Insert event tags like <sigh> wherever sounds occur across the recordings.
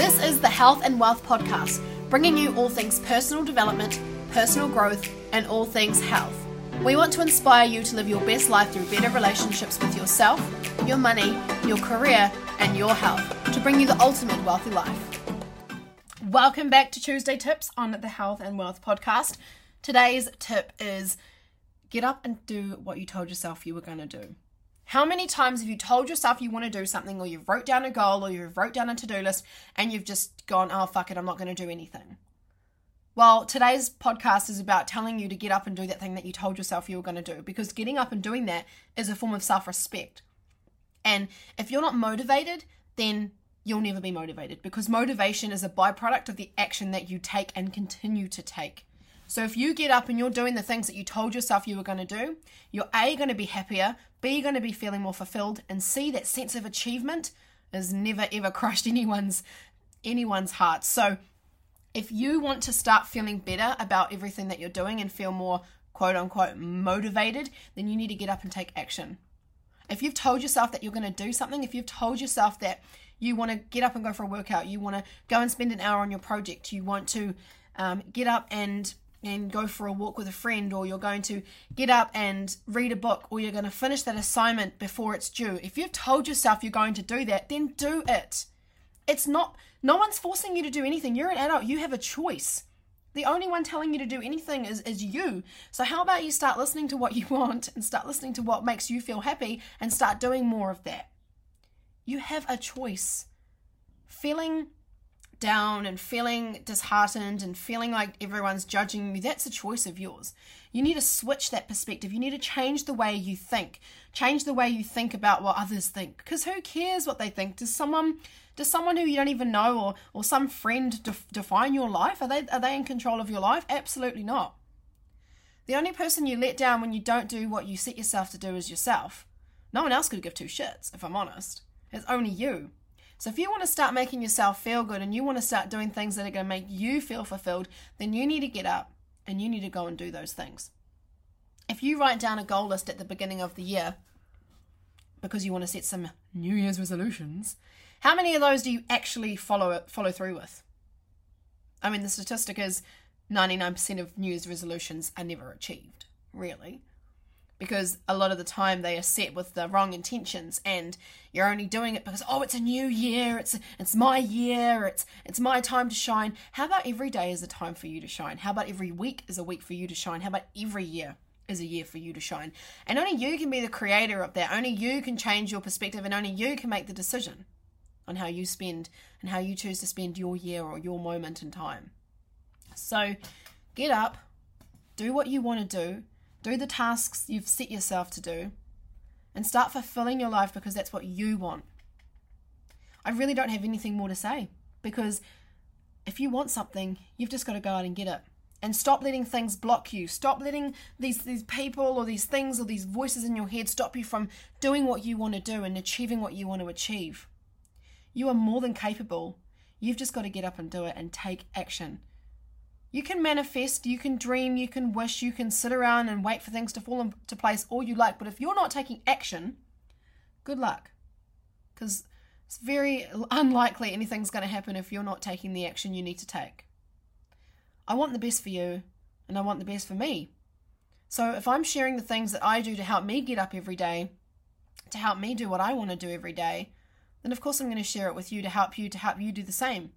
This is the Health and Wealth Podcast, bringing you all things personal development, personal growth, and all things health. We want to inspire you to live your best life through better relationships with yourself, your money, your career, and your health to bring you the ultimate wealthy life. Welcome back to Tuesday Tips on the Health and Wealth Podcast. Today's tip is get up and do what you told yourself you were going to do. How many times have you told yourself you want to do something, or you've wrote down a goal, or you've wrote down a to-do list, and you've just gone, "Oh fuck it, I'm not going to do anything." Well, today's podcast is about telling you to get up and do that thing that you told yourself you were going to do because getting up and doing that is a form of self respect. And if you're not motivated, then you'll never be motivated because motivation is a byproduct of the action that you take and continue to take. So if you get up and you're doing the things that you told yourself you were going to do, you're A, going to be happier, B, going to be feeling more fulfilled, and C, that sense of achievement has never ever <laughs> crushed anyone's anyone's heart. So if you want to start feeling better about everything that you're doing and feel more quote unquote motivated, then you need to get up and take action. If you've told yourself that you're going to do something, if you've told yourself that you want to get up and go for a workout, you want to go and spend an hour on your project, you want to um, get up and and go for a walk with a friend, or you're going to get up and read a book, or you're going to finish that assignment before it's due. If you've told yourself you're going to do that, then do it. It's not, no one's forcing you to do anything. You're an adult, you have a choice. The only one telling you to do anything is, is you. So, how about you start listening to what you <laughs> want and start listening to what makes you feel happy and start doing more of that? You have a choice. Feeling down and feeling disheartened and feeling like everyone's judging you, that's a choice of yours. You need to switch that perspective. You need to change the way you think. Change the way you think about what others think. Because who cares what they think? Does someone does someone who you don't even know or or some friend def- define your life? Are they are they in control of your life? Absolutely not. The only person you let down when you don't do what you set yourself to do is yourself. No one else could give two shits, if I'm honest. It's only you. So if you want to start making yourself feel good and you want to start doing things that are going to make you feel fulfilled, then you need to get up and you need to go and do those things. If you write down a goal list at the beginning of the year because you want to set some New Year's resolutions, how many of those do you actually follow follow through with? I mean, the statistic is 99% of New Year's resolutions are never achieved, really because a lot of the time they are set with the wrong intentions and you're only doing it because oh it's a new year it's it's my year it's it's my time to shine. How about every day is a time for you to shine? How about every week is a week for you to shine? How about every year is a year for you to shine? And only you can be the creator of that. Only you can change your perspective and only you can make the decision on how you spend and how you choose to spend your year or your moment in time. So get up do what you want to do do the tasks you've set yourself to do and start fulfilling your life because that's what you want. I really don't have anything more to say because if you want something, you've just got to go out and get it. And stop letting things block you. Stop letting these these people or these things or these voices in your head stop you from doing what you want to do and achieving what you want to achieve. You are more than capable. You've just got to get up and do it and take action. You can manifest, you can dream, you can wish, you can sit around and wait for things to fall into place all you like. But if you're not taking action, good luck. Because it's very <laughs> unlikely anything's going to happen if you're not taking the action you need to take. I want the best for you, and I want the best for me. So if I'm sharing the things that I do to help me get up every day, to help me do what I want to do every day, then of course I'm going to share it with you to help you to help you do the same.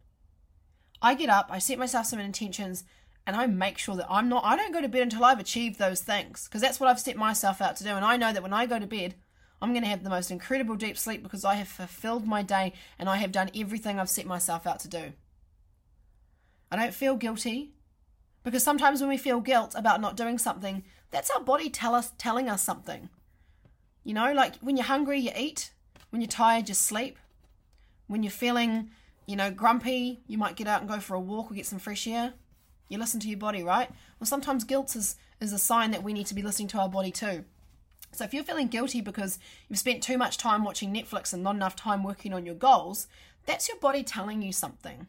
I get up, I set myself some intentions, and I make sure that I'm not, I don't go to bed until I've achieved those things because that's what I've set myself out to do. And I know that when I go to bed, I'm going to have the most incredible deep sleep because I have fulfilled my day and I have done everything I've set myself out to do. I don't feel guilty because sometimes when we feel guilt about not doing something, that's our body tell us telling us something. You know, like when you're hungry, you eat. When you're tired, you sleep. When you're feeling you know, grumpy, you might get out and go for a walk or get some fresh air. You listen to your body, right? Well, sometimes guilt is, is a sign that we need to be listening to our body too. So if you're feeling guilty because you've spent too much time watching Netflix and not enough time working on your goals, that's your body telling you something.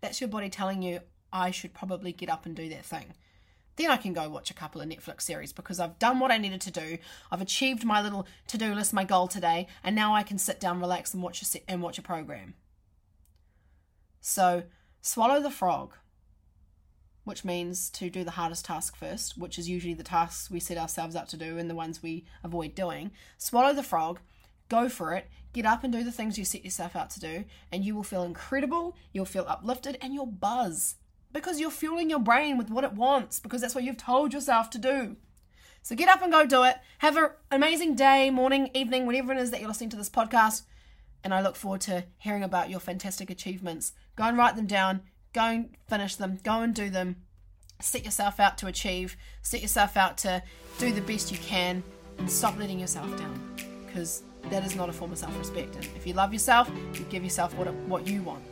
That's your body telling you, I should probably get up and do that thing. Then I can go watch a couple of Netflix series because I've done what I needed to do. I've achieved my little to-do list, my goal today, and now I can sit down, relax, and watch a and watch a program. So, swallow the frog, which means to do the hardest task first, which is usually the tasks we set ourselves up to do and the ones we avoid doing. Swallow the frog, go for it, get up and do the things you set yourself out to do, and you will feel incredible, you'll feel uplifted, and you'll buzz because you're fueling your brain with what it wants because that's what you've told yourself to do. So get up and go do it. Have an amazing day, morning, evening, whatever it is that you're listening to this podcast. And I look forward to hearing about your fantastic achievements. Go and write them down, go and finish them, go and do them. Set yourself out to achieve, set yourself out to do the best you can, and stop letting yourself down because that is not a form of self respect. And if you love yourself, you give yourself what, what you want.